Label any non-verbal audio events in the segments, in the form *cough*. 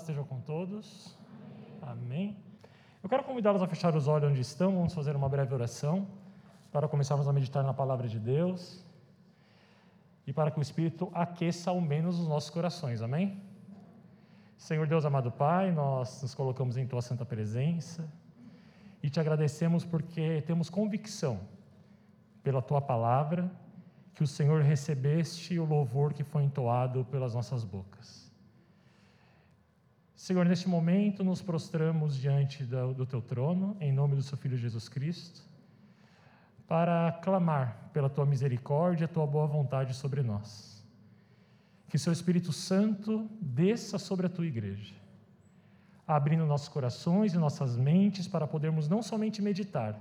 esteja com todos. Amém. Eu quero convidá-los a fechar os olhos onde estão. Vamos fazer uma breve oração para começarmos a meditar na palavra de Deus e para que o Espírito aqueça ao menos os nossos corações. Amém? Senhor Deus amado Pai, nós nos colocamos em Tua santa presença e te agradecemos porque temos convicção pela Tua palavra que o Senhor recebeste o louvor que foi entoado pelas nossas bocas. Senhor, neste momento nos prostramos diante do teu trono, em nome do seu Filho Jesus Cristo, para clamar pela tua misericórdia tua boa vontade sobre nós. Que seu Espírito Santo desça sobre a tua igreja, abrindo nossos corações e nossas mentes para podermos não somente meditar,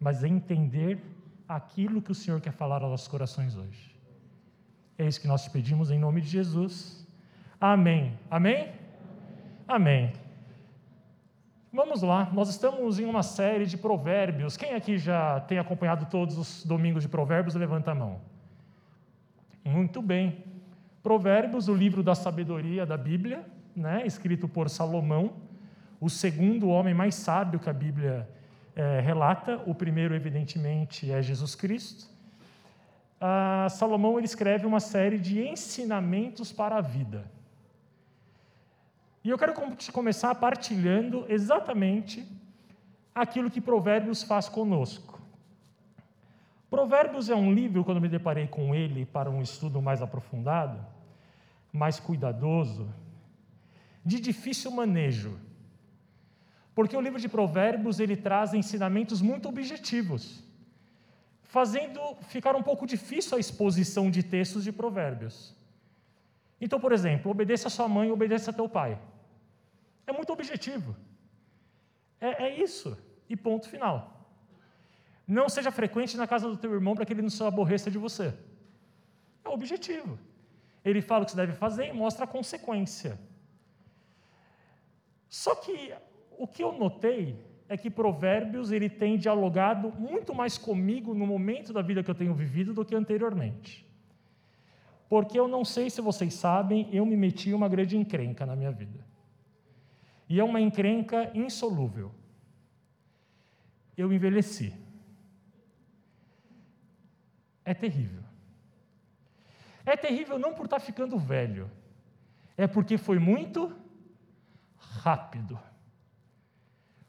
mas entender aquilo que o Senhor quer falar aos nossos corações hoje. É isso que nós te pedimos em nome de Jesus. Amém. Amém? Amém. Vamos lá, nós estamos em uma série de provérbios. Quem aqui já tem acompanhado todos os domingos de provérbios, levanta a mão. Muito bem. Provérbios, o livro da sabedoria da Bíblia, né, escrito por Salomão, o segundo homem mais sábio que a Bíblia é, relata. O primeiro, evidentemente, é Jesus Cristo. Ah, Salomão ele escreve uma série de ensinamentos para a vida. E eu quero começar partilhando exatamente aquilo que Provérbios faz conosco. Provérbios é um livro, quando me deparei com ele para um estudo mais aprofundado, mais cuidadoso, de difícil manejo. Porque o livro de Provérbios ele traz ensinamentos muito objetivos, fazendo ficar um pouco difícil a exposição de textos de Provérbios. Então, por exemplo, obedeça a sua mãe, obedeça a teu pai. É muito objetivo. É, é isso. E ponto final. Não seja frequente na casa do teu irmão para que ele não se aborreça de você. É objetivo. Ele fala o que você deve fazer e mostra a consequência. Só que o que eu notei é que Provérbios ele tem dialogado muito mais comigo no momento da vida que eu tenho vivido do que anteriormente. Porque eu não sei se vocês sabem, eu me meti uma grande encrenca na minha vida. E é uma encrenca insolúvel. Eu envelheci. É terrível. É terrível não por estar ficando velho, é porque foi muito rápido.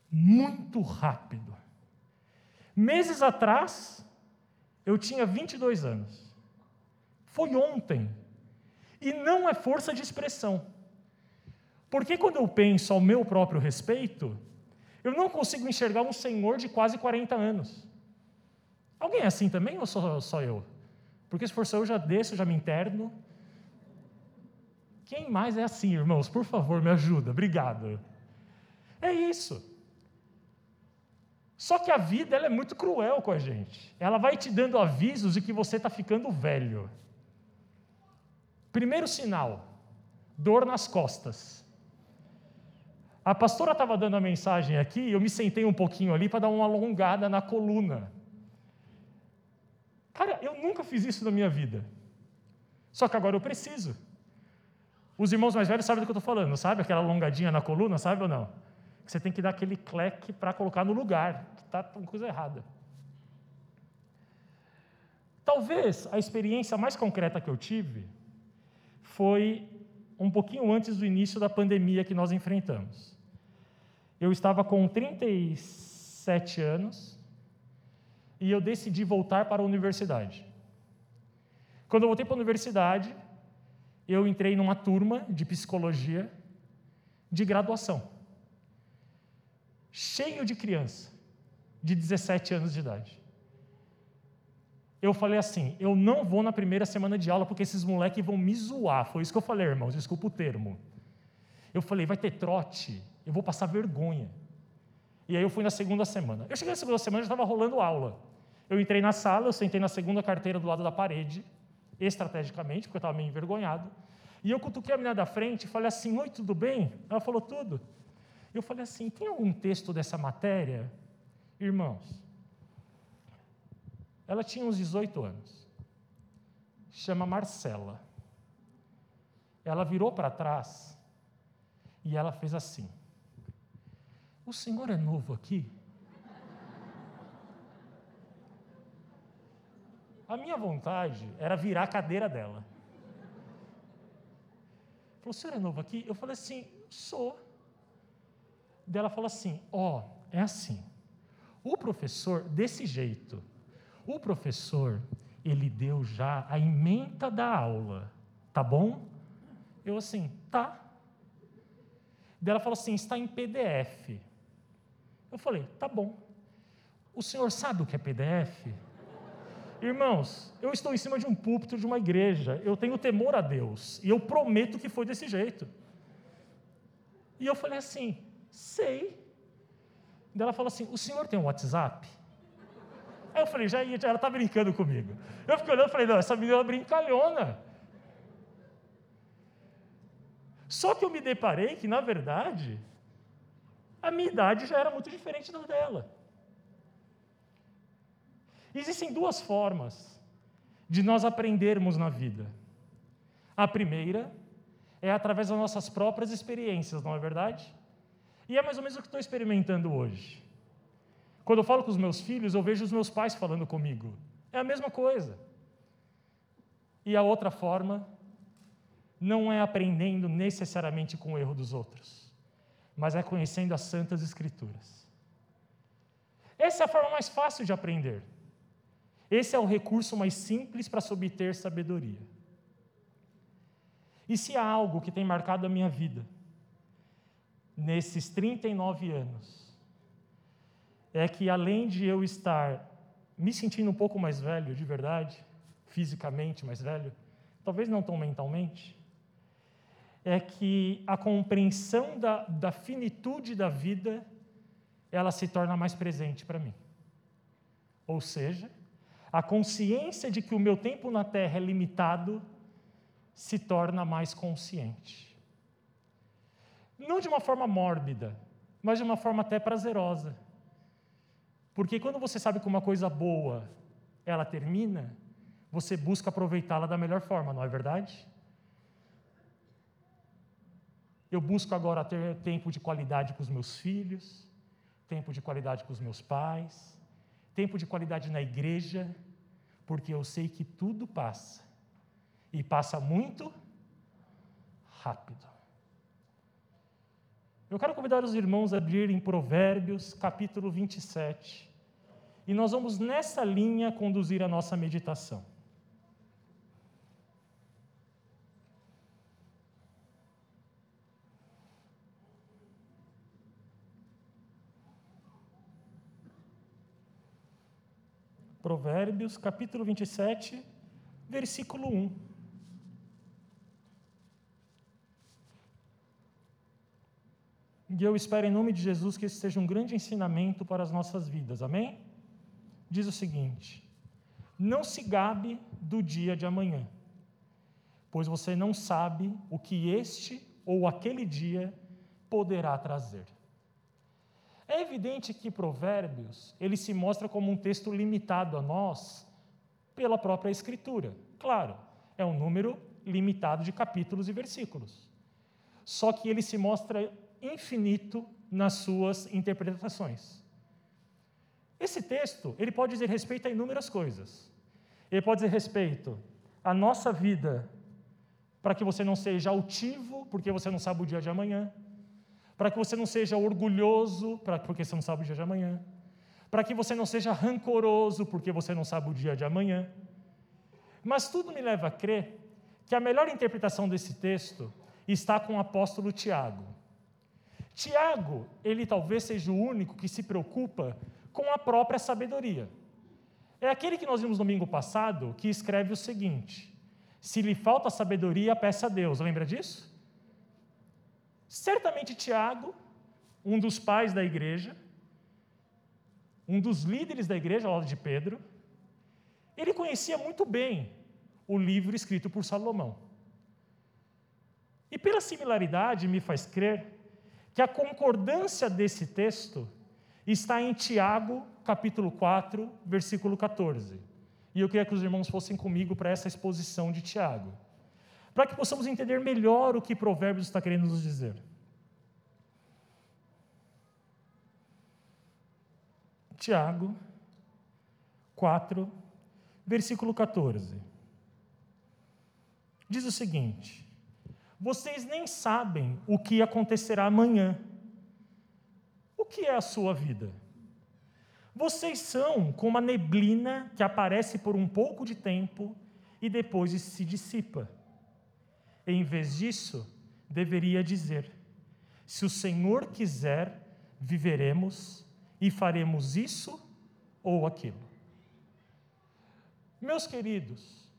Muito rápido. Meses atrás, eu tinha 22 anos. Foi ontem. E não é força de expressão. Porque quando eu penso ao meu próprio respeito, eu não consigo enxergar um senhor de quase 40 anos. Alguém é assim também ou só, só eu? Porque se for só eu, já desço, já me interno. Quem mais é assim, irmãos? Por favor, me ajuda. Obrigado. É isso. Só que a vida ela é muito cruel com a gente. Ela vai te dando avisos de que você está ficando velho. Primeiro sinal: dor nas costas. A pastora estava dando a mensagem aqui, eu me sentei um pouquinho ali para dar uma alongada na coluna. Cara, eu nunca fiz isso na minha vida. Só que agora eu preciso. Os irmãos mais velhos sabem do que eu estou falando, sabe? Aquela alongadinha na coluna, sabe ou não? Você tem que dar aquele cleque para colocar no lugar, que está uma coisa errada. Talvez a experiência mais concreta que eu tive foi um pouquinho antes do início da pandemia que nós enfrentamos. Eu estava com 37 anos e eu decidi voltar para a universidade. Quando eu voltei para a universidade, eu entrei numa turma de psicologia de graduação, cheio de criança de 17 anos de idade eu falei assim: eu não vou na primeira semana de aula porque esses moleques vão me zoar. Foi isso que eu falei, irmãos, desculpa o termo. Eu falei: vai ter trote, eu vou passar vergonha. E aí eu fui na segunda semana. Eu cheguei na segunda semana e já estava rolando aula. Eu entrei na sala, eu sentei na segunda carteira do lado da parede, estrategicamente, porque eu estava meio envergonhado. E eu cutuquei a menina da frente e falei assim: Oi, tudo bem? Ela falou tudo. Eu falei assim: tem algum texto dessa matéria? Irmãos, ela tinha uns 18 anos. Chama Marcela. Ela virou para trás E ela fez assim: O senhor é novo aqui? A minha vontade era virar a cadeira dela. Falou, o senhor é novo aqui? Eu falei assim, sou. Daí ela falou assim: ó, oh, é assim. O professor, desse jeito, o professor, ele deu já a ementa da aula, tá bom? Eu assim, tá. Daí ela falou assim: está em PDF. Eu falei, tá bom. O senhor sabe o que é PDF? Irmãos, eu estou em cima de um púlpito de uma igreja, eu tenho temor a Deus, e eu prometo que foi desse jeito. E eu falei assim: sei. Daí ela falou assim: o senhor tem um WhatsApp? Aí eu falei: já, ela está brincando comigo. Eu fiquei olhando e falei: não, essa menina é brincalhona. Só que eu me deparei que, na verdade, a minha idade já era muito diferente da dela. Existem duas formas de nós aprendermos na vida. A primeira é através das nossas próprias experiências, não é verdade? E é mais ou menos o que estou experimentando hoje. Quando eu falo com os meus filhos, eu vejo os meus pais falando comigo. É a mesma coisa. E a outra forma não é aprendendo necessariamente com o erro dos outros, mas é conhecendo as Santas Escrituras. Essa é a forma mais fácil de aprender. Esse é o recurso mais simples para se obter sabedoria. E se há algo que tem marcado a minha vida, nesses 39 anos, é que além de eu estar me sentindo um pouco mais velho, de verdade, fisicamente mais velho, talvez não tão mentalmente, é que a compreensão da, da finitude da vida ela se torna mais presente para mim. Ou seja, a consciência de que o meu tempo na Terra é limitado se torna mais consciente. Não de uma forma mórbida, mas de uma forma até prazerosa. Porque quando você sabe que uma coisa boa ela termina, você busca aproveitá-la da melhor forma, não é verdade? Eu busco agora ter tempo de qualidade com os meus filhos, tempo de qualidade com os meus pais, tempo de qualidade na igreja, porque eu sei que tudo passa e passa muito rápido. Eu quero convidar os irmãos a abrirem Provérbios, capítulo 27, e nós vamos nessa linha conduzir a nossa meditação. Provérbios, capítulo 27, versículo 1. E eu espero em nome de Jesus que esse seja um grande ensinamento para as nossas vidas, amém? Diz o seguinte: Não se gabe do dia de amanhã, pois você não sabe o que este ou aquele dia poderá trazer. É evidente que Provérbios, ele se mostra como um texto limitado a nós pela própria escritura. Claro, é um número limitado de capítulos e versículos. Só que ele se mostra infinito nas suas interpretações. Esse texto, ele pode dizer respeito a inúmeras coisas. Ele pode dizer respeito à nossa vida, para que você não seja altivo, porque você não sabe o dia de amanhã para que você não seja orgulhoso, porque você não sabe o dia de amanhã, para que você não seja rancoroso, porque você não sabe o dia de amanhã. Mas tudo me leva a crer que a melhor interpretação desse texto está com o apóstolo Tiago. Tiago, ele talvez seja o único que se preocupa com a própria sabedoria. É aquele que nós vimos domingo passado que escreve o seguinte: se lhe falta sabedoria, peça a Deus. Lembra disso? Certamente Tiago, um dos pais da igreja, um dos líderes da igreja ao lado de Pedro, ele conhecia muito bem o livro escrito por Salomão. E pela similaridade me faz crer que a concordância desse texto está em Tiago, capítulo 4, versículo 14. E eu queria que os irmãos fossem comigo para essa exposição de Tiago, para que possamos entender melhor o que Provérbios está querendo nos dizer. Tiago 4, versículo 14. Diz o seguinte: Vocês nem sabem o que acontecerá amanhã que é a sua vida? Vocês são como a neblina que aparece por um pouco de tempo e depois se dissipa. Em vez disso, deveria dizer: Se o Senhor quiser, viveremos e faremos isso ou aquilo. Meus queridos,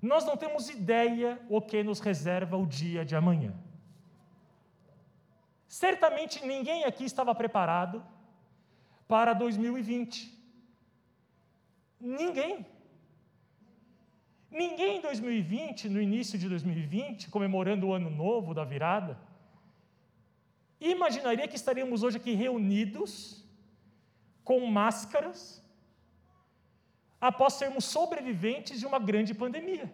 nós não temos ideia o que nos reserva o dia de amanhã. Certamente ninguém aqui estava preparado para 2020. Ninguém. Ninguém em 2020, no início de 2020, comemorando o ano novo da virada, imaginaria que estaríamos hoje aqui reunidos, com máscaras, após sermos sobreviventes de uma grande pandemia.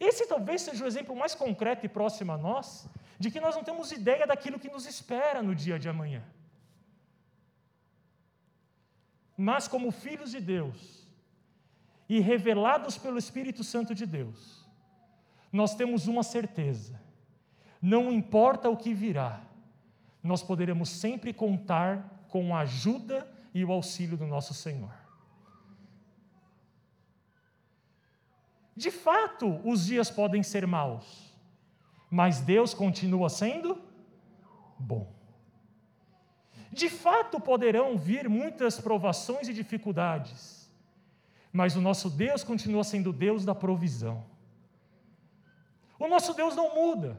Esse talvez seja o exemplo mais concreto e próximo a nós de que nós não temos ideia daquilo que nos espera no dia de amanhã. Mas, como filhos de Deus e revelados pelo Espírito Santo de Deus, nós temos uma certeza: não importa o que virá, nós poderemos sempre contar com a ajuda e o auxílio do nosso Senhor. De fato, os dias podem ser maus, mas Deus continua sendo bom. De fato, poderão vir muitas provações e dificuldades, mas o nosso Deus continua sendo Deus da provisão. O nosso Deus não muda,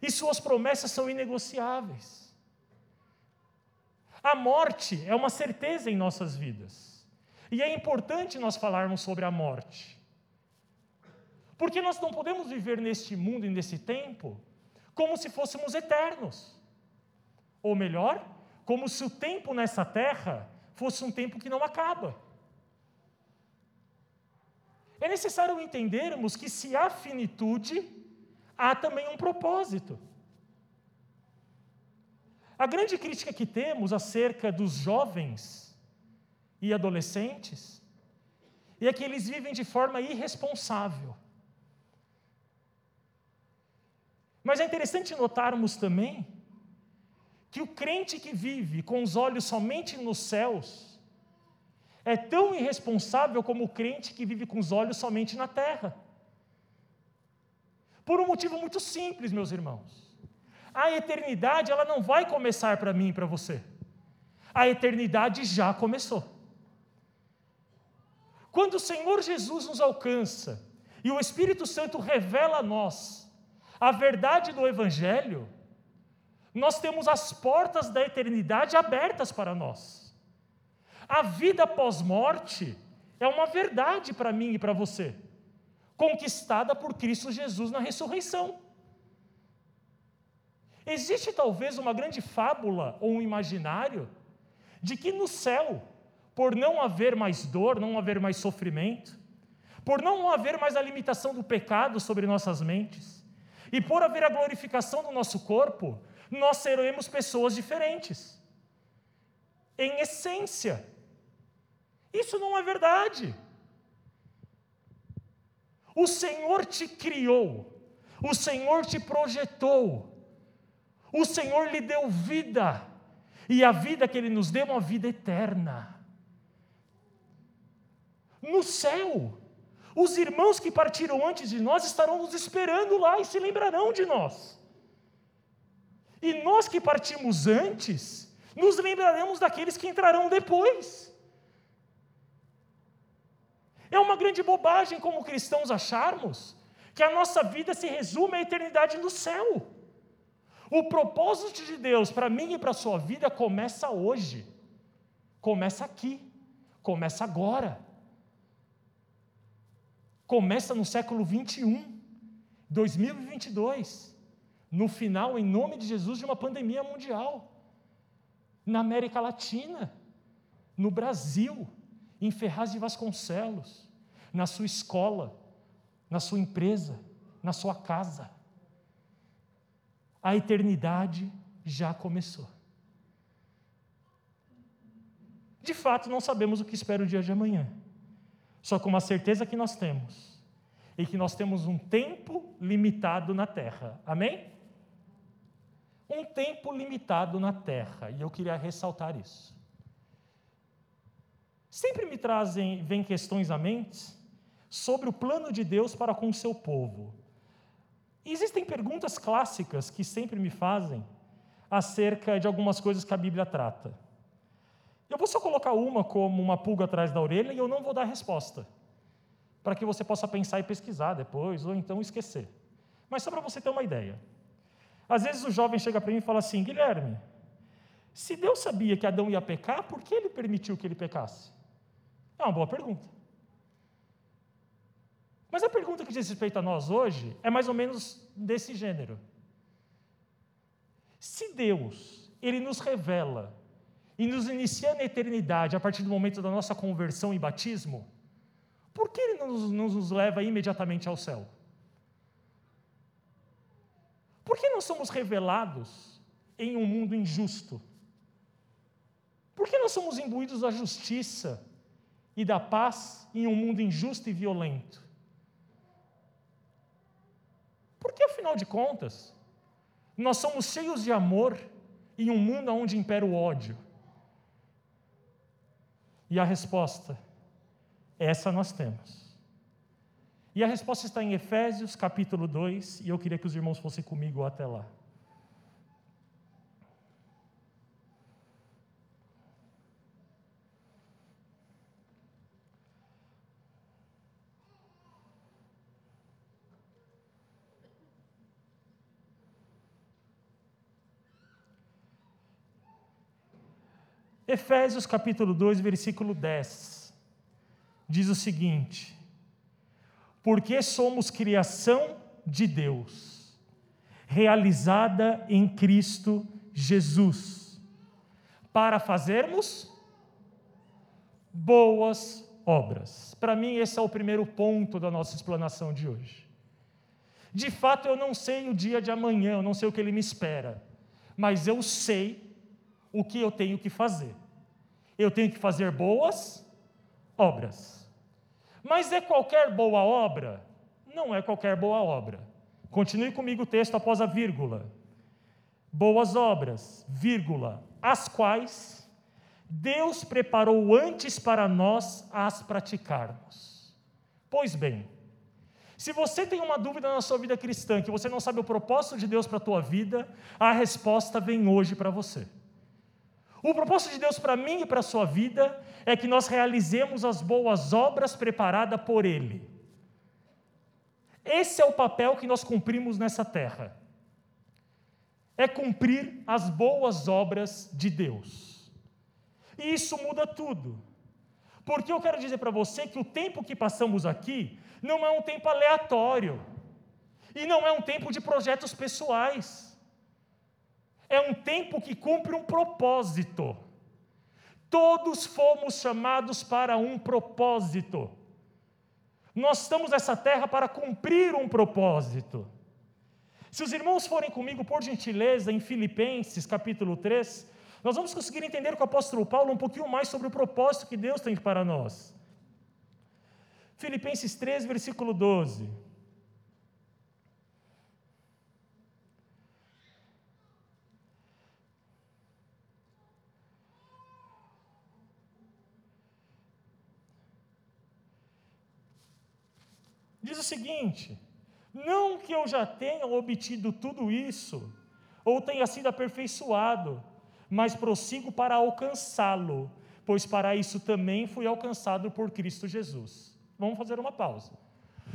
e suas promessas são inegociáveis. A morte é uma certeza em nossas vidas, e é importante nós falarmos sobre a morte, porque nós não podemos viver neste mundo e nesse tempo como se fôssemos eternos, ou melhor, como se o tempo nessa terra fosse um tempo que não acaba. É necessário entendermos que se há finitude, há também um propósito. A grande crítica que temos acerca dos jovens e adolescentes é que eles vivem de forma irresponsável. Mas é interessante notarmos também que o crente que vive com os olhos somente nos céus é tão irresponsável como o crente que vive com os olhos somente na terra. Por um motivo muito simples, meus irmãos. A eternidade, ela não vai começar para mim e para você. A eternidade já começou. Quando o Senhor Jesus nos alcança e o Espírito Santo revela a nós a verdade do Evangelho, nós temos as portas da eternidade abertas para nós. A vida pós-morte é uma verdade para mim e para você, conquistada por Cristo Jesus na ressurreição. Existe talvez uma grande fábula ou um imaginário de que no céu, por não haver mais dor, não haver mais sofrimento, por não haver mais a limitação do pecado sobre nossas mentes, e por haver a glorificação do nosso corpo, nós seremos pessoas diferentes. Em essência. Isso não é verdade. O Senhor te criou, o Senhor te projetou, o Senhor lhe deu vida, e a vida que Ele nos deu é uma vida eterna. No céu, os irmãos que partiram antes de nós estarão nos esperando lá e se lembrarão de nós. E nós que partimos antes, nos lembraremos daqueles que entrarão depois. É uma grande bobagem como cristãos acharmos que a nossa vida se resume à eternidade no céu. O propósito de Deus para mim e para a sua vida começa hoje, começa aqui, começa agora. Começa no século 21, 2022 no final, em nome de Jesus, de uma pandemia mundial. Na América Latina, no Brasil, em Ferraz de Vasconcelos, na sua escola, na sua empresa, na sua casa. A eternidade já começou. De fato, não sabemos o que espera o dia de amanhã. Só com uma certeza que nós temos, e que nós temos um tempo limitado na terra. Amém? Um tempo limitado na terra, e eu queria ressaltar isso. Sempre me trazem, vem questões à mente sobre o plano de Deus para com o seu povo. Existem perguntas clássicas que sempre me fazem acerca de algumas coisas que a Bíblia trata. Eu vou só colocar uma como uma pulga atrás da orelha e eu não vou dar resposta, para que você possa pensar e pesquisar depois, ou então esquecer. Mas só para você ter uma ideia. Às vezes o jovem chega para mim e fala assim: Guilherme, se Deus sabia que Adão ia pecar, por que ele permitiu que ele pecasse? É uma boa pergunta. Mas a pergunta que diz respeito a nós hoje é mais ou menos desse gênero. Se Deus, Ele nos revela e nos inicia na eternidade a partir do momento da nossa conversão e batismo, por que Ele não nos, não nos leva imediatamente ao céu? Por que não somos revelados em um mundo injusto? Por que nós somos imbuídos da justiça e da paz em um mundo injusto e violento? Porque, afinal de contas, nós somos cheios de amor em um mundo onde impera o ódio. E a resposta, essa nós temos. E a resposta está em Efésios capítulo 2, e eu queria que os irmãos fossem comigo até lá. Efésios capítulo 2, versículo 10, diz o seguinte: Porque somos criação de Deus, realizada em Cristo Jesus, para fazermos boas obras. Para mim, esse é o primeiro ponto da nossa explanação de hoje. De fato, eu não sei o dia de amanhã, eu não sei o que ele me espera, mas eu sei o que eu tenho que fazer. Eu tenho que fazer boas obras. Mas é qualquer boa obra? Não é qualquer boa obra. Continue comigo o texto após a vírgula. Boas obras, vírgula, as quais Deus preparou antes para nós as praticarmos. Pois bem, se você tem uma dúvida na sua vida cristã, que você não sabe o propósito de Deus para a tua vida, a resposta vem hoje para você. O propósito de Deus para mim e para a sua vida é que nós realizemos as boas obras preparadas por Ele. Esse é o papel que nós cumprimos nessa terra. É cumprir as boas obras de Deus. E isso muda tudo. Porque eu quero dizer para você que o tempo que passamos aqui não é um tempo aleatório. E não é um tempo de projetos pessoais. É um tempo que cumpre um propósito. Todos fomos chamados para um propósito. Nós estamos nessa terra para cumprir um propósito. Se os irmãos forem comigo, por gentileza, em Filipenses capítulo 3, nós vamos conseguir entender com o apóstolo Paulo um pouquinho mais sobre o propósito que Deus tem para nós. Filipenses 3, versículo 12. Diz o seguinte: não que eu já tenha obtido tudo isso, ou tenha sido aperfeiçoado, mas prossigo para alcançá-lo, pois para isso também fui alcançado por Cristo Jesus. Vamos fazer uma pausa.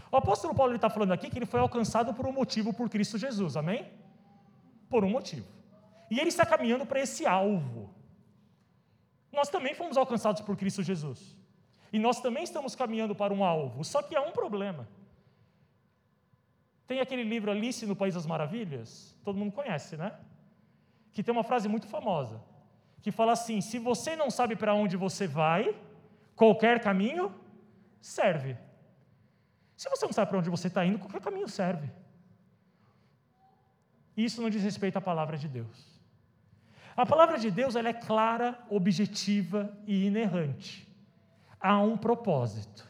O apóstolo Paulo está falando aqui que ele foi alcançado por um motivo por Cristo Jesus, amém? Por um motivo. E ele está caminhando para esse alvo. Nós também fomos alcançados por Cristo Jesus. E nós também estamos caminhando para um alvo, só que há um problema. Tem aquele livro Alice no País das Maravilhas, todo mundo conhece, né? Que tem uma frase muito famosa, que fala assim: se você não sabe para onde você vai, qualquer caminho serve. Se você não sabe para onde você está indo, qualquer caminho serve. Isso não diz respeito à palavra de Deus. A palavra de Deus ela é clara, objetiva e inerrante. Há um propósito.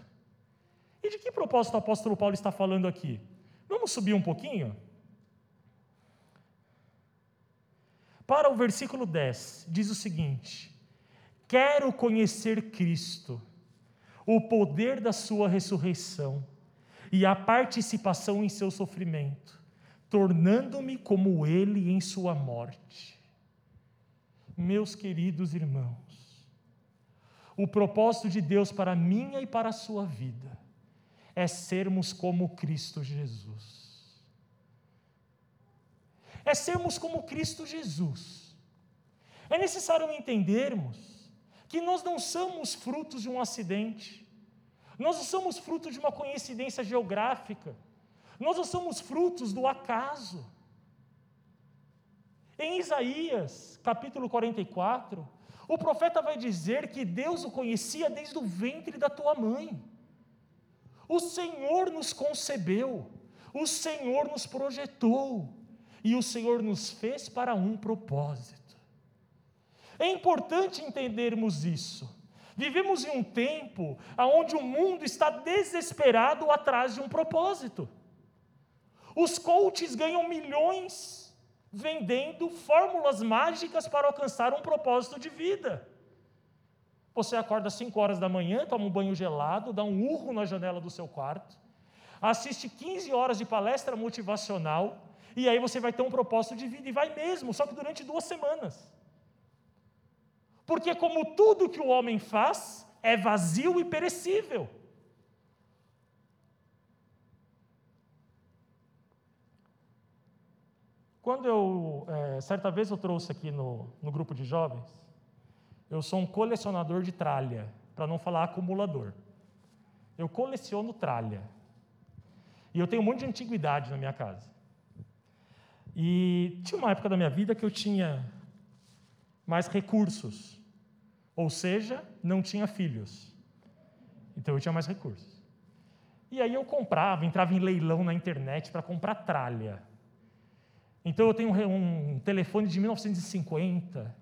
E de que propósito o apóstolo Paulo está falando aqui? Vamos subir um pouquinho? Para o versículo 10, diz o seguinte: Quero conhecer Cristo, o poder da Sua ressurreição e a participação em seu sofrimento, tornando-me como Ele em Sua morte. Meus queridos irmãos, o propósito de Deus para a minha e para a sua vida é sermos como Cristo Jesus é sermos como Cristo Jesus. É necessário entendermos que nós não somos frutos de um acidente, nós não somos frutos de uma coincidência geográfica, nós não somos frutos do acaso. Em Isaías, capítulo 44, o profeta vai dizer que Deus o conhecia desde o ventre da tua mãe. O Senhor nos concebeu, o Senhor nos projetou, e o Senhor nos fez para um propósito. É importante entendermos isso. Vivemos em um tempo onde o mundo está desesperado atrás de um propósito. Os coaches ganham milhões vendendo fórmulas mágicas para alcançar um propósito de vida. Você acorda às 5 horas da manhã, toma um banho gelado, dá um urro na janela do seu quarto, assiste 15 horas de palestra motivacional e aí você vai ter um propósito de vida, e vai mesmo, só que durante duas semanas. Porque, como tudo que o homem faz, é vazio e perecível. Quando eu, é, certa vez eu trouxe aqui no, no grupo de jovens, eu sou um colecionador de tralha, para não falar acumulador. Eu coleciono tralha. E eu tenho um monte de antiguidade na minha casa. E tinha uma época da minha vida que eu tinha mais recursos, ou seja, não tinha filhos. Então eu tinha mais recursos. E aí eu comprava, entrava em leilão na internet para comprar tralha. Então eu tenho um, telefone de 1950.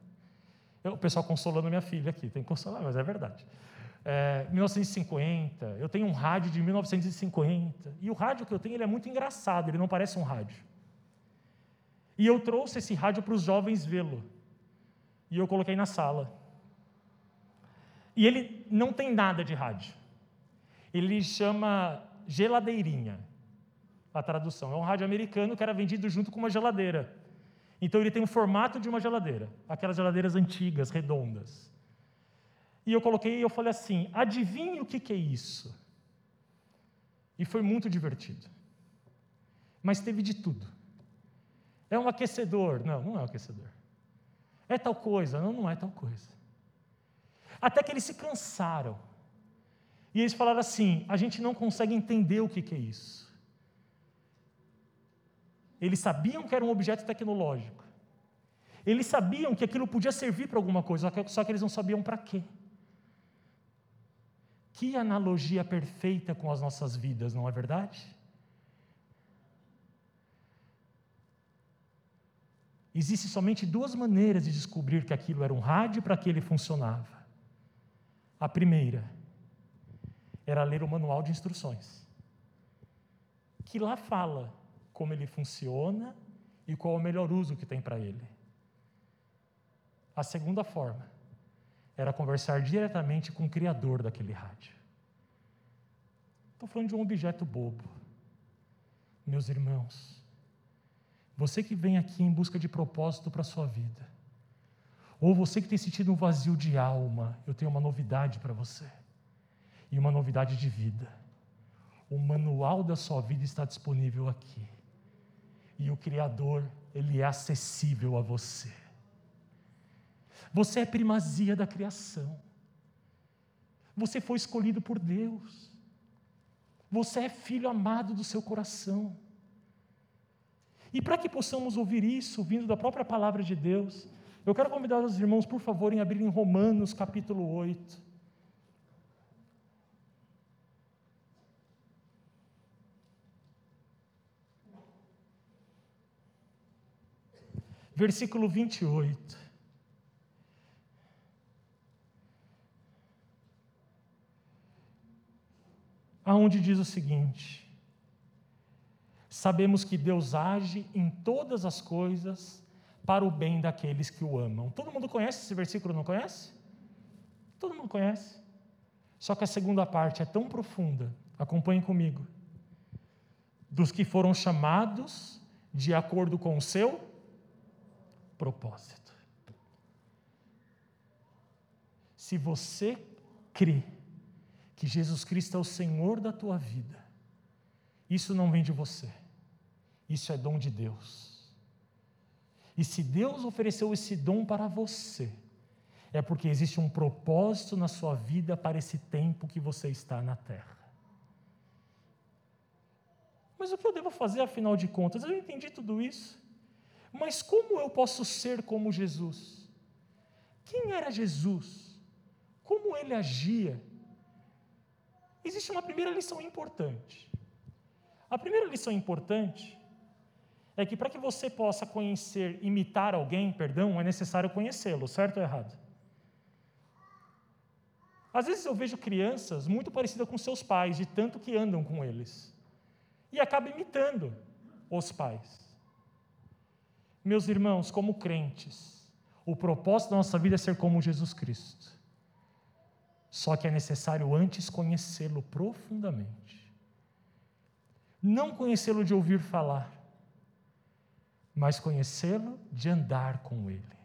Eu, o pessoal consolando minha filha aqui, tem que consolar, mas é verdade. É, 1950, eu tenho um rádio de 1950. E o rádio que eu tenho ele é muito engraçado, ele não parece um rádio. E eu trouxe esse rádio para os jovens vê-lo. E eu coloquei na sala. E ele não tem nada de rádio. Ele chama geladeirinha, a tradução. É um rádio americano que era vendido junto com uma geladeira. Então ele tem o formato de uma geladeira, aquelas geladeiras antigas, redondas. E eu coloquei e eu falei assim: adivinhe o que, que é isso? E foi muito divertido. Mas teve de tudo. É um aquecedor. Não, não é um aquecedor. É tal coisa. Não, não é tal coisa. Até que eles se cansaram. E eles falaram assim: a gente não consegue entender o que, que é isso. Eles sabiam que era um objeto tecnológico. Eles sabiam que aquilo podia servir para alguma coisa, só que eles não sabiam para quê. Que analogia perfeita com as nossas vidas, não é verdade? Existem somente duas maneiras de descobrir que aquilo era um rádio para que ele funcionava. A primeira era ler o manual de instruções, que lá fala como ele funciona e qual o melhor uso que tem para ele. A segunda forma era conversar diretamente com o criador daquele rádio. Estou falando de um objeto bobo. Meus irmãos, você que vem aqui em busca de propósito para a sua vida. Ou você que tem sentido um vazio de alma, eu tenho uma novidade para você. E uma novidade de vida. O manual da sua vida está disponível aqui. E o Criador, ele é acessível a você. Você é primazia da criação. Você foi escolhido por Deus. Você é filho amado do seu coração. E para que possamos ouvir isso, vindo da própria palavra de Deus, eu quero convidar os irmãos, por favor, em abrirem Romanos capítulo 8. versículo 28. aonde diz o seguinte: Sabemos que Deus age em todas as coisas para o bem daqueles que o amam. Todo mundo conhece esse versículo, não conhece? Todo mundo conhece. Só que a segunda parte é tão profunda. Acompanhe comigo. Dos que foram chamados de acordo com o seu propósito. Se você crê que Jesus Cristo é o Senhor da tua vida, isso não vem de você, isso é dom de Deus. E se Deus ofereceu esse dom para você, é porque existe um propósito na sua vida para esse tempo que você está na terra. Mas o que eu devo fazer, afinal de contas? Eu entendi tudo isso. Mas como eu posso ser como Jesus? Quem era Jesus? Como ele agia? Existe uma primeira lição importante. A primeira lição importante é que para que você possa conhecer, imitar alguém, perdão, é necessário conhecê-lo, certo ou errado? Às vezes eu vejo crianças muito parecidas com seus pais, de tanto que andam com eles, e acabam imitando os pais. Meus irmãos, como crentes, o propósito da nossa vida é ser como Jesus Cristo. Só que é necessário antes conhecê-lo profundamente. Não conhecê-lo de ouvir falar, mas conhecê-lo de andar com ele.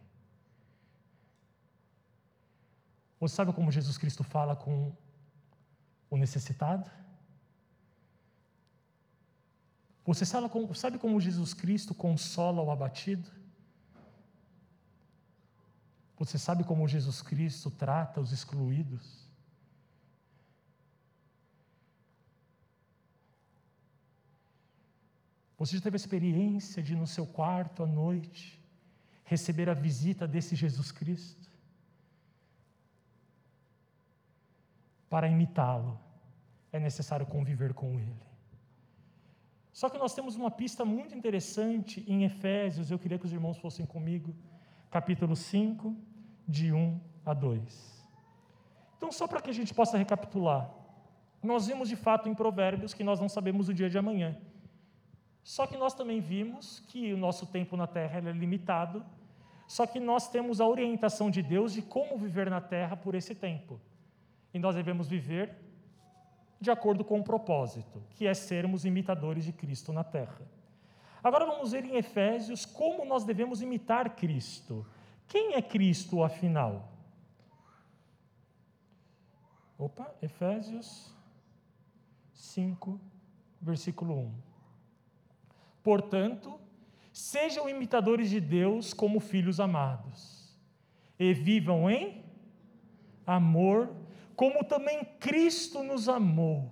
Você sabe como Jesus Cristo fala com o necessitado? Você sabe como, Jesus Cristo consola o abatido? Você sabe como Jesus Cristo trata os excluídos? Você já teve a experiência de, no seu quarto à noite, receber a visita desse Jesus Cristo? Para imitá-lo, é necessário conviver com ele. Só que nós temos uma pista muito interessante em Efésios, eu queria que os irmãos fossem comigo, capítulo 5, de 1 a 2. Então, só para que a gente possa recapitular, nós vimos de fato em Provérbios que nós não sabemos o dia de amanhã. Só que nós também vimos que o nosso tempo na terra é limitado, só que nós temos a orientação de Deus de como viver na terra por esse tempo. E nós devemos viver de acordo com o propósito, que é sermos imitadores de Cristo na terra. Agora vamos ver em Efésios como nós devemos imitar Cristo. Quem é Cristo, afinal? Opa, Efésios 5, versículo 1. Portanto, sejam imitadores de Deus como filhos amados, e vivam em amor como também Cristo nos amou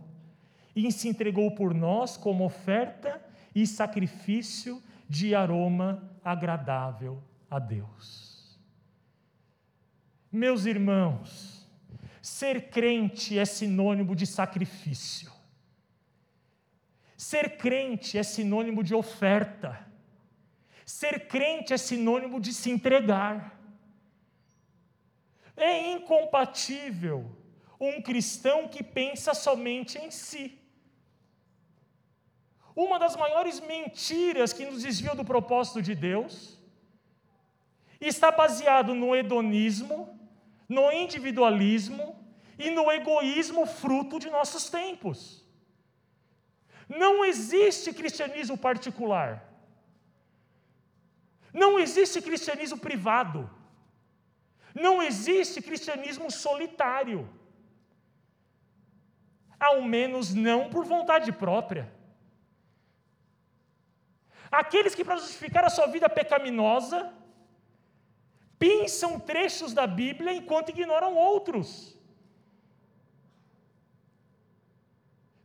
e se entregou por nós como oferta e sacrifício de aroma agradável a Deus. Meus irmãos, ser crente é sinônimo de sacrifício. Ser crente é sinônimo de oferta. Ser crente é sinônimo de se entregar. É incompatível um cristão que pensa somente em si. Uma das maiores mentiras que nos desviou do propósito de Deus está baseado no hedonismo, no individualismo e no egoísmo fruto de nossos tempos. Não existe cristianismo particular. Não existe cristianismo privado. Não existe cristianismo solitário ao menos não por vontade própria. Aqueles que, para justificar a sua vida pecaminosa, pensam trechos da Bíblia enquanto ignoram outros.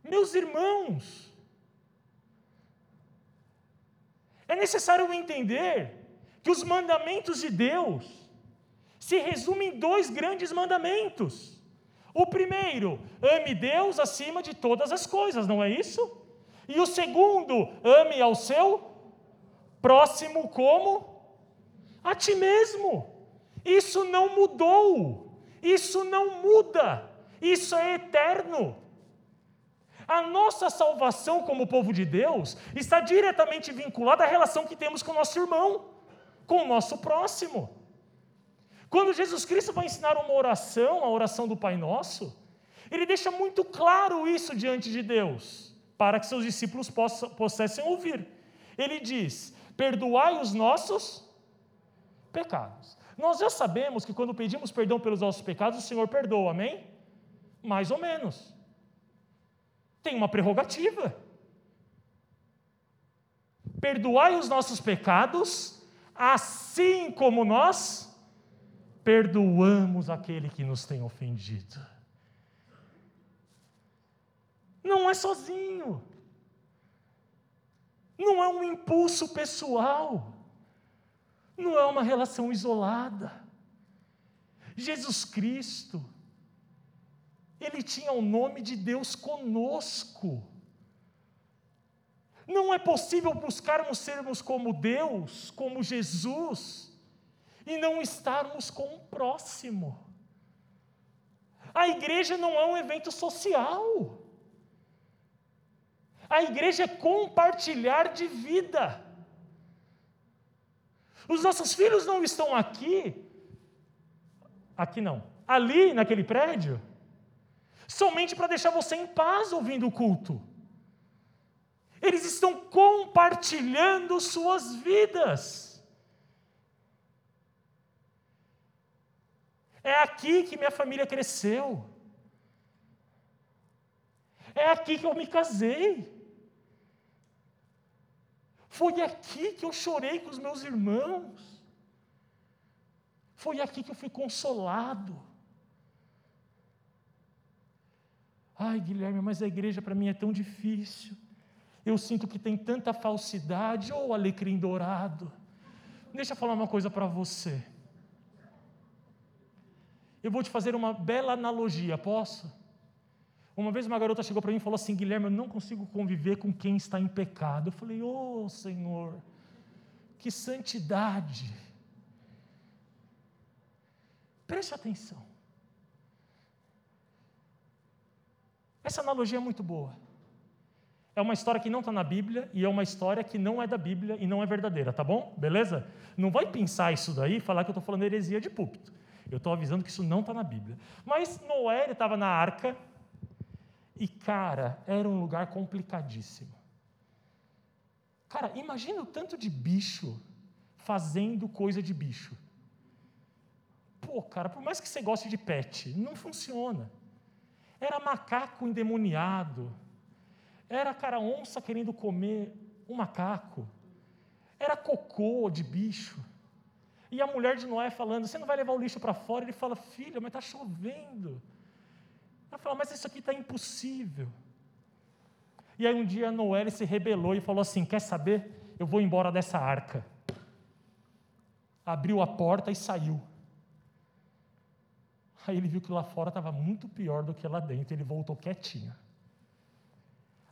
Meus irmãos, é necessário entender que os mandamentos de Deus se resumem em dois grandes mandamentos. O primeiro, ame Deus acima de todas as coisas, não é isso? E o segundo, ame ao seu próximo como a ti mesmo. Isso não mudou. Isso não muda. Isso é eterno. A nossa salvação como povo de Deus está diretamente vinculada à relação que temos com o nosso irmão, com o nosso próximo. Quando Jesus Cristo vai ensinar uma oração, a oração do Pai Nosso, ele deixa muito claro isso diante de Deus, para que seus discípulos possam, ouvir. Ele diz: Perdoai os nossos pecados. Nós já sabemos que quando pedimos perdão pelos nossos pecados, o Senhor perdoa, amém? Mais ou menos tem uma prerrogativa. Perdoai os nossos pecados, assim como nós perdoamos aquele que nos tem ofendido. Não é sozinho. Não é um impulso pessoal. Não é uma relação isolada. Jesus Cristo ele tinha o nome de Deus conosco. Não é possível buscarmos sermos como Deus, como Jesus, e não estarmos com o próximo. A igreja não é um evento social. A igreja é compartilhar de vida. Os nossos filhos não estão aqui, aqui não, ali naquele prédio, somente para deixar você em paz ouvindo o culto. Eles estão compartilhando suas vidas. É aqui que minha família cresceu. É aqui que eu me casei. Foi aqui que eu chorei com os meus irmãos. Foi aqui que eu fui consolado. Ai, Guilherme, mas a igreja para mim é tão difícil. Eu sinto que tem tanta falsidade ou oh, alecrim dourado. Deixa eu falar uma coisa para você. Eu vou te fazer uma bela analogia, posso? Uma vez uma garota chegou para mim e falou assim: Guilherme, eu não consigo conviver com quem está em pecado. Eu falei: Oh, Senhor, que santidade. Preste atenção. Essa analogia é muito boa. É uma história que não está na Bíblia e é uma história que não é da Bíblia e não é verdadeira, tá bom? Beleza? Não vai pensar isso daí e falar que eu estou falando heresia de púlpito. Eu estou avisando que isso não está na Bíblia. Mas Noé estava na arca e, cara, era um lugar complicadíssimo. Cara, imagina o tanto de bicho fazendo coisa de bicho. Pô, cara, por mais que você goste de pet, não funciona. Era macaco endemoniado. Era cara onça querendo comer um macaco. Era cocô de bicho. E a mulher de Noé falando: Você não vai levar o lixo para fora? Ele fala: Filha, mas está chovendo. Ela fala: Mas isso aqui está impossível. E aí um dia Noé se rebelou e falou assim: Quer saber? Eu vou embora dessa arca. Abriu a porta e saiu. Aí ele viu que lá fora estava muito pior do que lá dentro, ele voltou quietinho.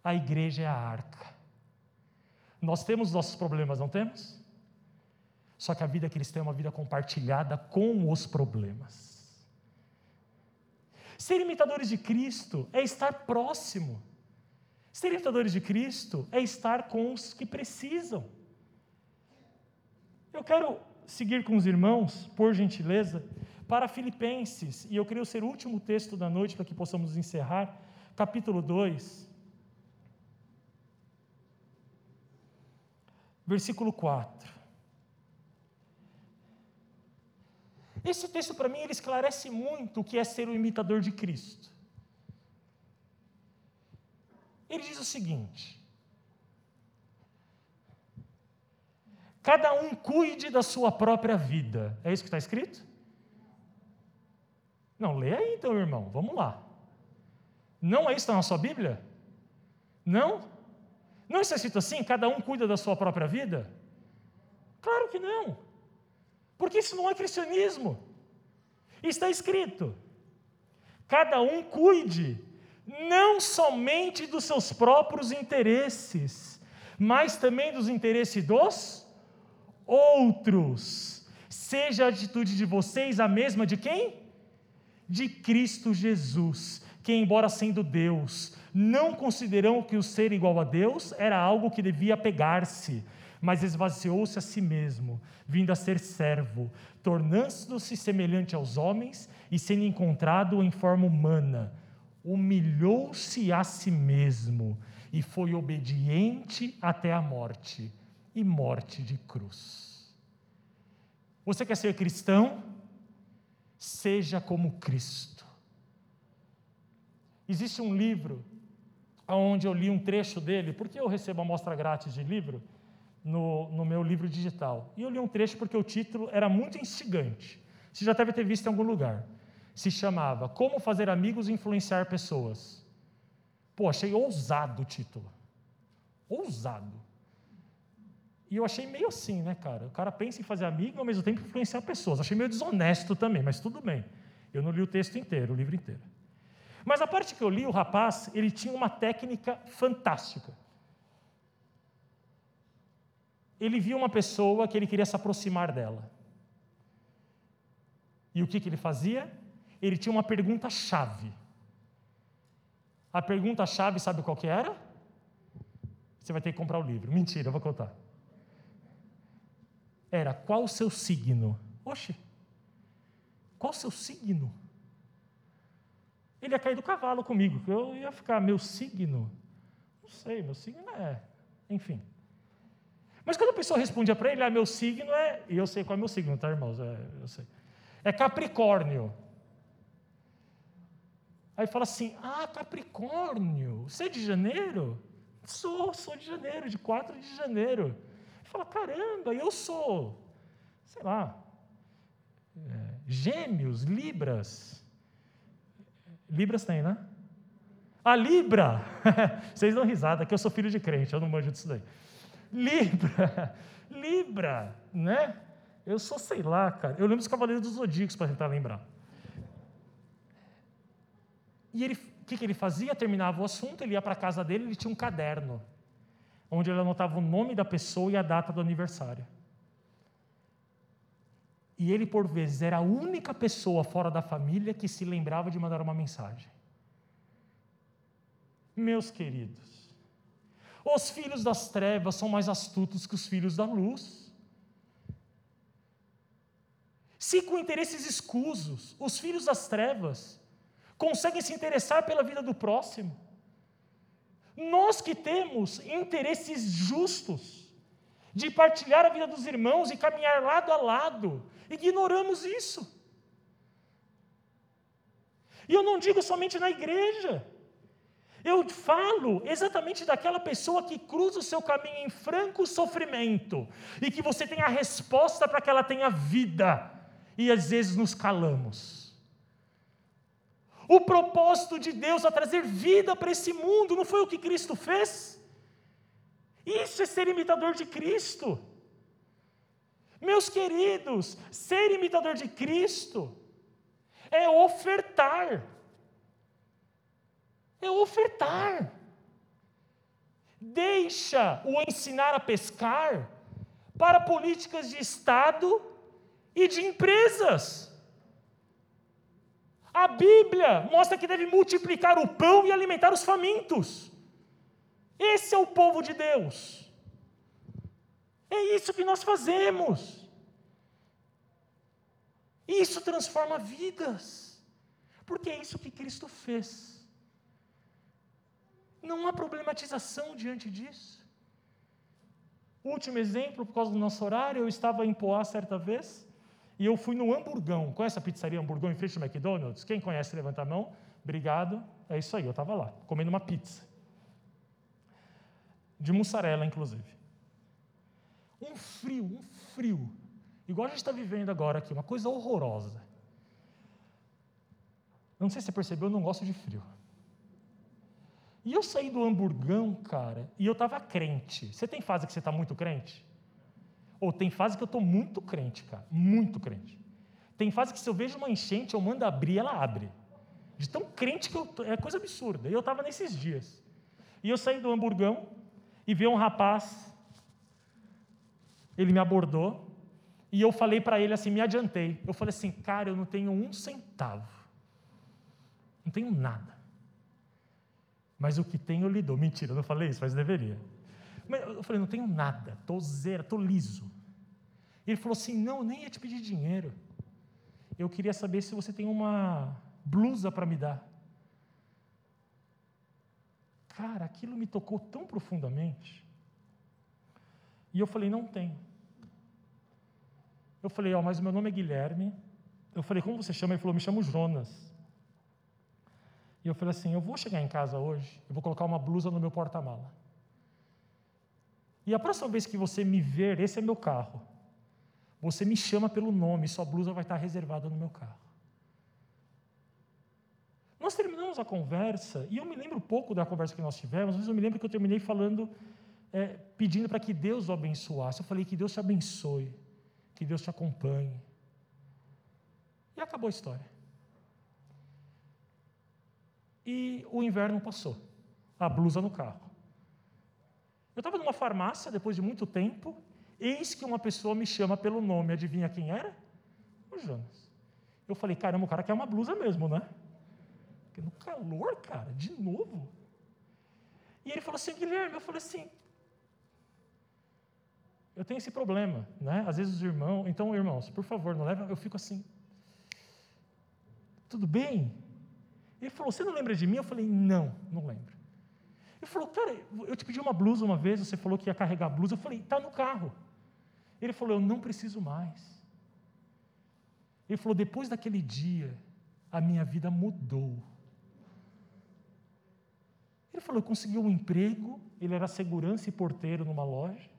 A igreja é a arca. Nós temos nossos problemas, não temos? Só que a vida cristã é uma vida compartilhada com os problemas. Ser imitadores de Cristo é estar próximo. Ser imitadores de Cristo é estar com os que precisam. Eu quero seguir com os irmãos, por gentileza, para Filipenses, e eu creio ser o último texto da noite para que possamos encerrar, capítulo 2, versículo 4. Esse texto, para mim, ele esclarece muito o que é ser o imitador de Cristo. Ele diz o seguinte: Cada um cuide da sua própria vida. É isso que está escrito? Não, lê aí então, irmão, vamos lá. Não é isso na sua Bíblia? Não? Não está escrito assim? Cada um cuida da sua própria vida? Claro que não. Porque isso não é cristianismo. Está escrito: cada um cuide não somente dos seus próprios interesses, mas também dos interesses dos outros. Seja a atitude de vocês a mesma de quem? de Cristo Jesus, que, embora sendo Deus, não considerou que o ser igual a Deus era algo que devia pegar-se, mas esvaziou-se a si mesmo, vindo a ser servo, tornando-se semelhante aos homens e sendo encontrado em forma humana. Humilhou-se a si mesmo e foi obediente até a morte e morte de cruz. Você quer ser cristão? Seja como Cristo. Existe um livro onde eu li um trecho dele, porque eu recebo amostra grátis de livro no, no meu livro digital. E eu li um trecho porque o título era muito instigante. Você já deve ter visto em algum lugar. Se chamava Como Fazer Amigos e Influenciar Pessoas. Pô, achei ousado o título. Ousado. E eu achei meio assim, né, cara? O cara pensa em fazer amigo e ao mesmo tempo influenciar pessoas. Achei meio desonesto também, mas tudo bem. Eu não li o texto inteiro, o livro inteiro. Mas a parte que eu li, o rapaz, ele tinha uma técnica fantástica. Ele viu uma pessoa que ele queria se aproximar dela. E o que, que ele fazia? Ele tinha uma pergunta-chave. A pergunta-chave, sabe qual que era? Você vai ter que comprar o livro. Mentira, eu vou contar. Era qual o seu signo? Oxe, qual o seu signo? Ele ia cair do cavalo comigo, eu ia ficar, meu signo? Não sei, meu signo é. Enfim. Mas quando a pessoa respondia para ele, ah, meu signo é. E eu sei qual é meu signo, tá, irmãos? É, eu sei. É Capricórnio. Aí fala assim: Ah, Capricórnio, você é de janeiro? Sou, sou de janeiro, de 4 de janeiro. Fala: Caramba, eu sou, sei lá, é, Gêmeos, Libras. Libras tem, né? A Libra! *laughs* Vocês dão risada, que eu sou filho de crente, eu não manjo disso daí. Libra! *laughs* Libra, né? Eu sou, sei lá, cara. Eu lembro dos Cavaleiros dos Zodíacos para tentar lembrar. E ele, o que, que ele fazia? Terminava o assunto, ele ia para a casa dele, ele tinha um caderno, onde ele anotava o nome da pessoa e a data do aniversário. E ele, por vezes, era a única pessoa fora da família que se lembrava de mandar uma mensagem. Meus queridos, os filhos das trevas são mais astutos que os filhos da luz. Se com interesses escusos, os filhos das trevas conseguem se interessar pela vida do próximo. Nós que temos interesses justos de partilhar a vida dos irmãos e caminhar lado a lado, ignoramos isso. E eu não digo somente na igreja. Eu falo exatamente daquela pessoa que cruza o seu caminho em franco sofrimento e que você tem a resposta para que ela tenha vida. E às vezes nos calamos. O propósito de Deus é trazer vida para esse mundo, não foi o que Cristo fez? Isso é ser imitador de Cristo. Meus queridos, ser imitador de Cristo é ofertar. É ofertar. Deixa o ensinar a pescar para políticas de Estado e de empresas. A Bíblia mostra que deve multiplicar o pão e alimentar os famintos. Esse é o povo de Deus. É isso que nós fazemos. Isso transforma vidas. Porque é isso que Cristo fez. Não há problematização diante disso. Último exemplo, por causa do nosso horário, eu estava em Poá certa vez e eu fui no Hamburgão. Conhece a pizzaria Hamburgão em frente ao McDonald's? Quem conhece, levanta a mão. Obrigado. É isso aí, eu estava lá, comendo uma pizza. De mussarela, inclusive. Um frio, um frio. Igual a gente está vivendo agora aqui, uma coisa horrorosa. Não sei se você percebeu, eu não gosto de frio. E eu saí do hamburgão, cara, e eu estava crente. Você tem fase que você está muito crente? Ou tem fase que eu estou muito crente, cara, muito crente. Tem fase que se eu vejo uma enchente, eu mando abrir, ela abre. De tão crente que eu tô, é coisa absurda. E eu estava nesses dias. E eu saí do hamburgão e vi um rapaz, ele me abordou, e eu falei para ele assim, me adiantei. Eu falei assim, cara, eu não tenho um centavo. Não tenho nada. Mas o que eu lhe dou. Mentira, eu não falei isso, mas deveria. Mas eu falei, não tenho nada, estou zero, estou liso. Ele falou assim: não, nem ia te pedir dinheiro. Eu queria saber se você tem uma blusa para me dar. Cara, aquilo me tocou tão profundamente. E eu falei: não tem. Eu falei: ó, oh, mas o meu nome é Guilherme. Eu falei: como você chama? Ele falou: me chamo Jonas. E eu falei assim: eu vou chegar em casa hoje, eu vou colocar uma blusa no meu porta-mala. E a próxima vez que você me ver, esse é meu carro. Você me chama pelo nome, sua blusa vai estar reservada no meu carro. Nós terminamos a conversa, e eu me lembro pouco da conversa que nós tivemos, mas eu me lembro que eu terminei falando, é, pedindo para que Deus o abençoasse. Eu falei que Deus te abençoe, que Deus te acompanhe. E acabou a história. E o inverno passou, a blusa no carro. Eu estava numa farmácia, depois de muito tempo, eis que uma pessoa me chama pelo nome. Adivinha quem era? O Jonas. Eu falei, caramba, o cara quer uma blusa mesmo, né? Porque no calor, cara, de novo. E ele falou assim, Guilherme, eu falei assim, eu tenho esse problema, né? Às vezes os irmãos, então irmãos, por favor, não leva, eu fico assim, tudo bem? Ele falou, você não lembra de mim? Eu falei, não, não lembro. Ele falou, cara, eu te pedi uma blusa uma vez, você falou que ia carregar a blusa. Eu falei, está no carro. Ele falou, eu não preciso mais. Ele falou, depois daquele dia, a minha vida mudou. Ele falou, eu consegui um emprego, ele era segurança e porteiro numa loja,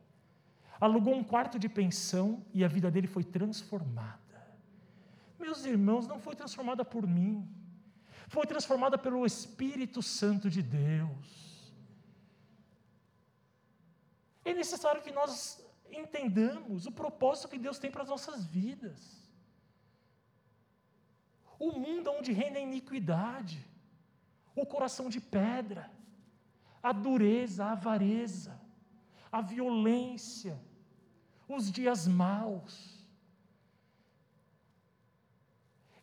alugou um quarto de pensão e a vida dele foi transformada. Meus irmãos, não foi transformada por mim, foi transformada pelo Espírito Santo de Deus. É necessário que nós entendamos o propósito que Deus tem para as nossas vidas. O mundo onde reina a iniquidade, o coração de pedra, a dureza, a avareza, a violência, os dias maus.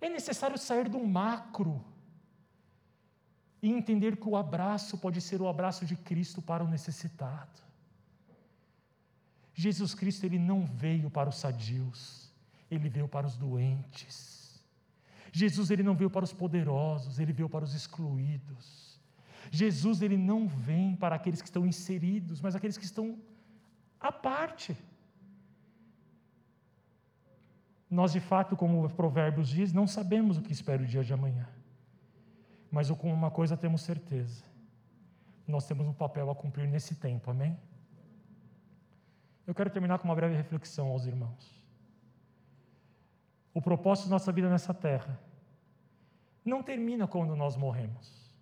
É necessário sair do macro e entender que o abraço pode ser o abraço de Cristo para o necessitado. Jesus Cristo ele não veio para os sadios, ele veio para os doentes. Jesus ele não veio para os poderosos, ele veio para os excluídos. Jesus ele não vem para aqueles que estão inseridos, mas aqueles que estão à parte. Nós, de fato, como o Provérbios diz, não sabemos o que espera o dia de amanhã. Mas com uma coisa temos certeza: nós temos um papel a cumprir nesse tempo, amém? Eu quero terminar com uma breve reflexão aos irmãos. O propósito da nossa vida nessa terra não termina quando nós morremos.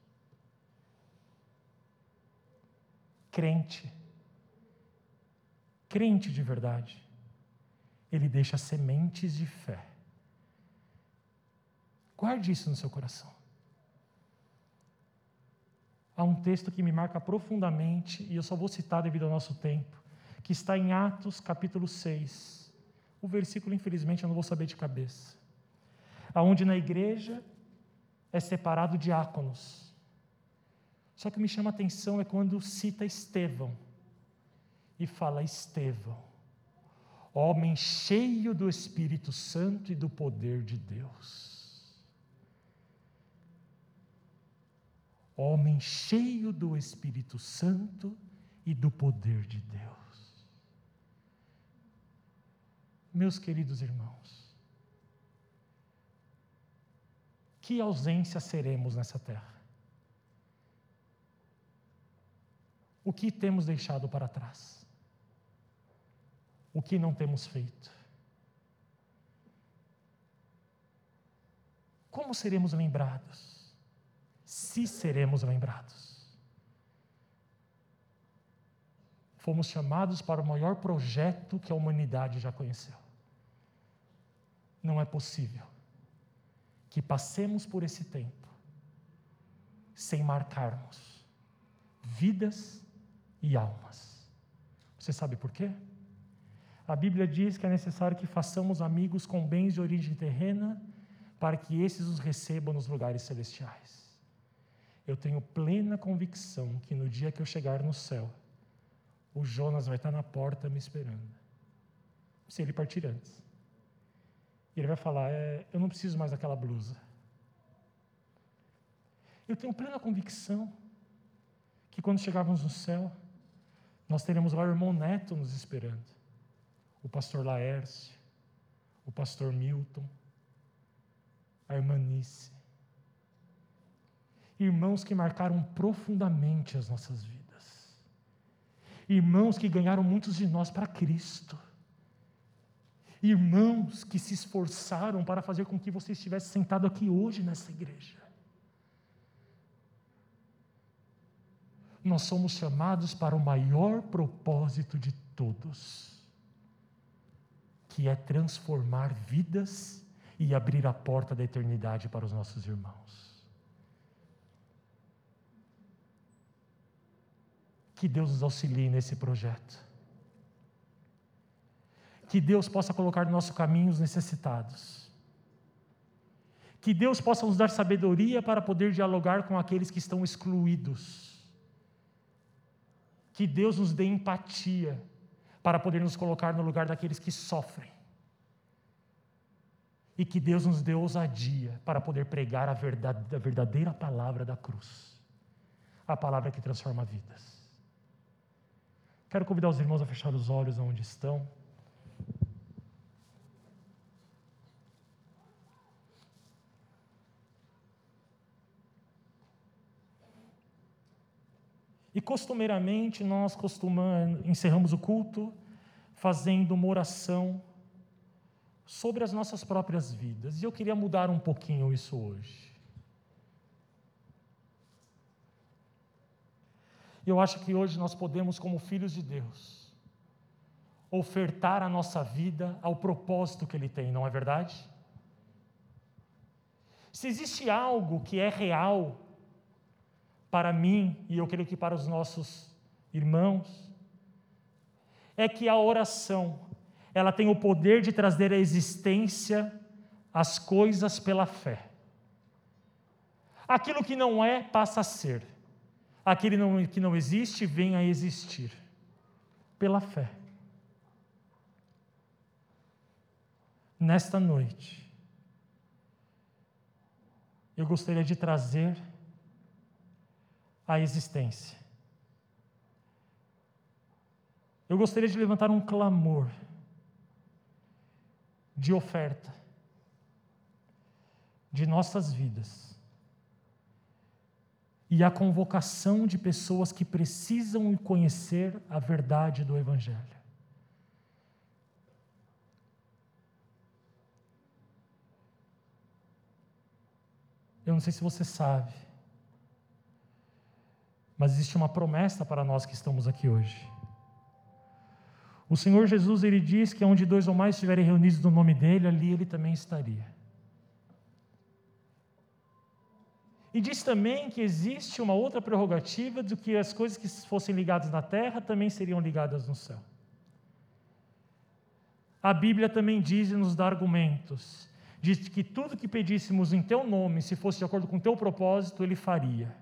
Crente, crente de verdade, ele deixa sementes de fé. Guarde isso no seu coração. Há um texto que me marca profundamente, e eu só vou citar devido ao nosso tempo que está em Atos capítulo 6. O versículo, infelizmente, eu não vou saber de cabeça. Aonde na igreja é separado diáconos. Só que me chama a atenção é quando cita Estevão e fala Estevão, homem cheio do Espírito Santo e do poder de Deus. Homem cheio do Espírito Santo e do poder de Deus. Meus queridos irmãos, que ausência seremos nessa terra? O que temos deixado para trás? O que não temos feito? Como seremos lembrados? Se seremos lembrados. Fomos chamados para o maior projeto que a humanidade já conheceu não é possível que passemos por esse tempo sem marcarmos vidas e almas. Você sabe por quê? A Bíblia diz que é necessário que façamos amigos com bens de origem terrena para que esses os recebam nos lugares celestiais. Eu tenho plena convicção que no dia que eu chegar no céu, o Jonas vai estar na porta me esperando. Se ele partir antes. E ele vai falar: é, Eu não preciso mais daquela blusa. Eu tenho plena convicção que quando chegarmos no céu, nós teremos lá o irmão Neto nos esperando, o pastor Laércio, o pastor Milton, a irmã Nice. Irmãos que marcaram profundamente as nossas vidas. Irmãos que ganharam muitos de nós para Cristo. Irmãos que se esforçaram para fazer com que você estivesse sentado aqui hoje nessa igreja. Nós somos chamados para o maior propósito de todos, que é transformar vidas e abrir a porta da eternidade para os nossos irmãos. Que Deus nos auxilie nesse projeto. Que Deus possa colocar no nosso caminho os necessitados. Que Deus possa nos dar sabedoria para poder dialogar com aqueles que estão excluídos. Que Deus nos dê empatia para poder nos colocar no lugar daqueles que sofrem. E que Deus nos dê ousadia para poder pregar a, verdade, a verdadeira palavra da cruz a palavra que transforma vidas. Quero convidar os irmãos a fechar os olhos onde estão. E costumeiramente nós costumamos, encerramos o culto fazendo uma oração sobre as nossas próprias vidas. E eu queria mudar um pouquinho isso hoje. Eu acho que hoje nós podemos, como filhos de Deus, ofertar a nossa vida ao propósito que Ele tem, não é verdade? Se existe algo que é real para mim, e eu creio que para os nossos irmãos, é que a oração, ela tem o poder de trazer à existência as coisas pela fé. Aquilo que não é, passa a ser aquele que não existe venha a existir, pela fé. Nesta noite, eu gostaria de trazer a existência. Eu gostaria de levantar um clamor de oferta de nossas vidas e a convocação de pessoas que precisam conhecer a verdade do Evangelho. Eu não sei se você sabe, mas existe uma promessa para nós que estamos aqui hoje. O Senhor Jesus, ele diz que onde dois ou mais estiverem reunidos no nome dele, ali ele também estaria. E diz também que existe uma outra prerrogativa de que as coisas que fossem ligadas na terra também seriam ligadas no céu. A Bíblia também diz e nos dá argumentos. Diz que tudo que pedíssemos em teu nome, se fosse de acordo com teu propósito, ele faria.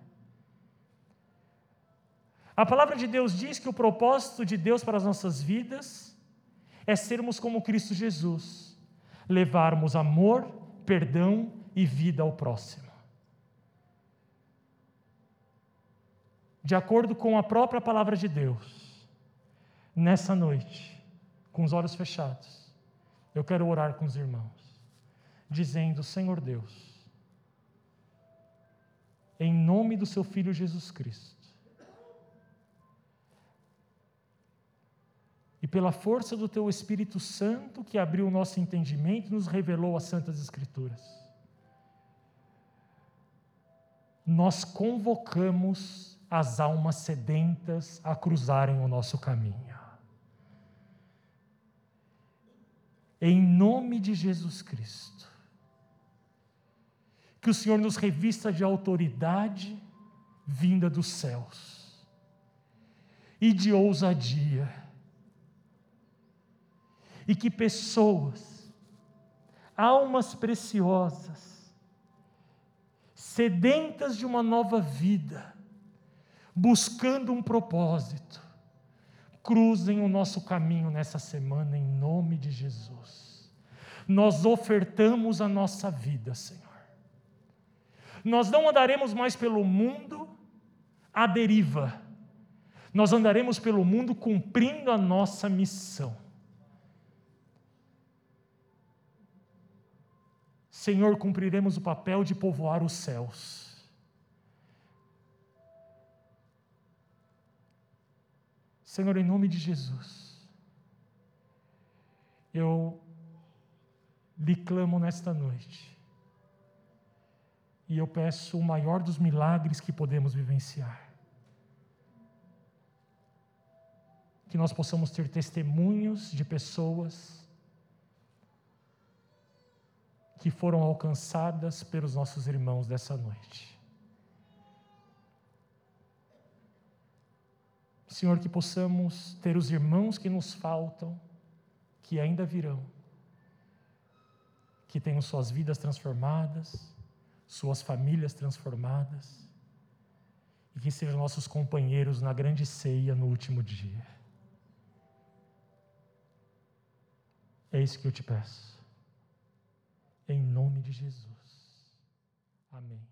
A palavra de Deus diz que o propósito de Deus para as nossas vidas é sermos como Cristo Jesus, levarmos amor, perdão e vida ao próximo. De acordo com a própria palavra de Deus, nessa noite, com os olhos fechados, eu quero orar com os irmãos, dizendo: Senhor Deus, em nome do Seu Filho Jesus Cristo, e pela força do Teu Espírito Santo que abriu o nosso entendimento e nos revelou as Santas Escrituras, nós convocamos as almas sedentas a cruzarem o nosso caminho. Em nome de Jesus Cristo, que o Senhor nos revista de autoridade vinda dos céus e de ousadia, e que pessoas, almas preciosas, sedentas de uma nova vida, buscando um propósito, cruzem o nosso caminho nessa semana em nome de Jesus. Nós ofertamos a nossa vida, Senhor. Nós não andaremos mais pelo mundo à deriva, nós andaremos pelo mundo cumprindo a nossa missão. Senhor, cumpriremos o papel de povoar os céus. Senhor, em nome de Jesus, eu lhe clamo nesta noite e eu peço o maior dos milagres que podemos vivenciar. Que nós possamos ter testemunhos de pessoas que foram alcançadas pelos nossos irmãos dessa noite. Senhor, que possamos ter os irmãos que nos faltam, que ainda virão, que tenham suas vidas transformadas, suas famílias transformadas, e que sejam nossos companheiros na grande ceia no último dia. É isso que eu te peço. Em nome de Jesus. Amém.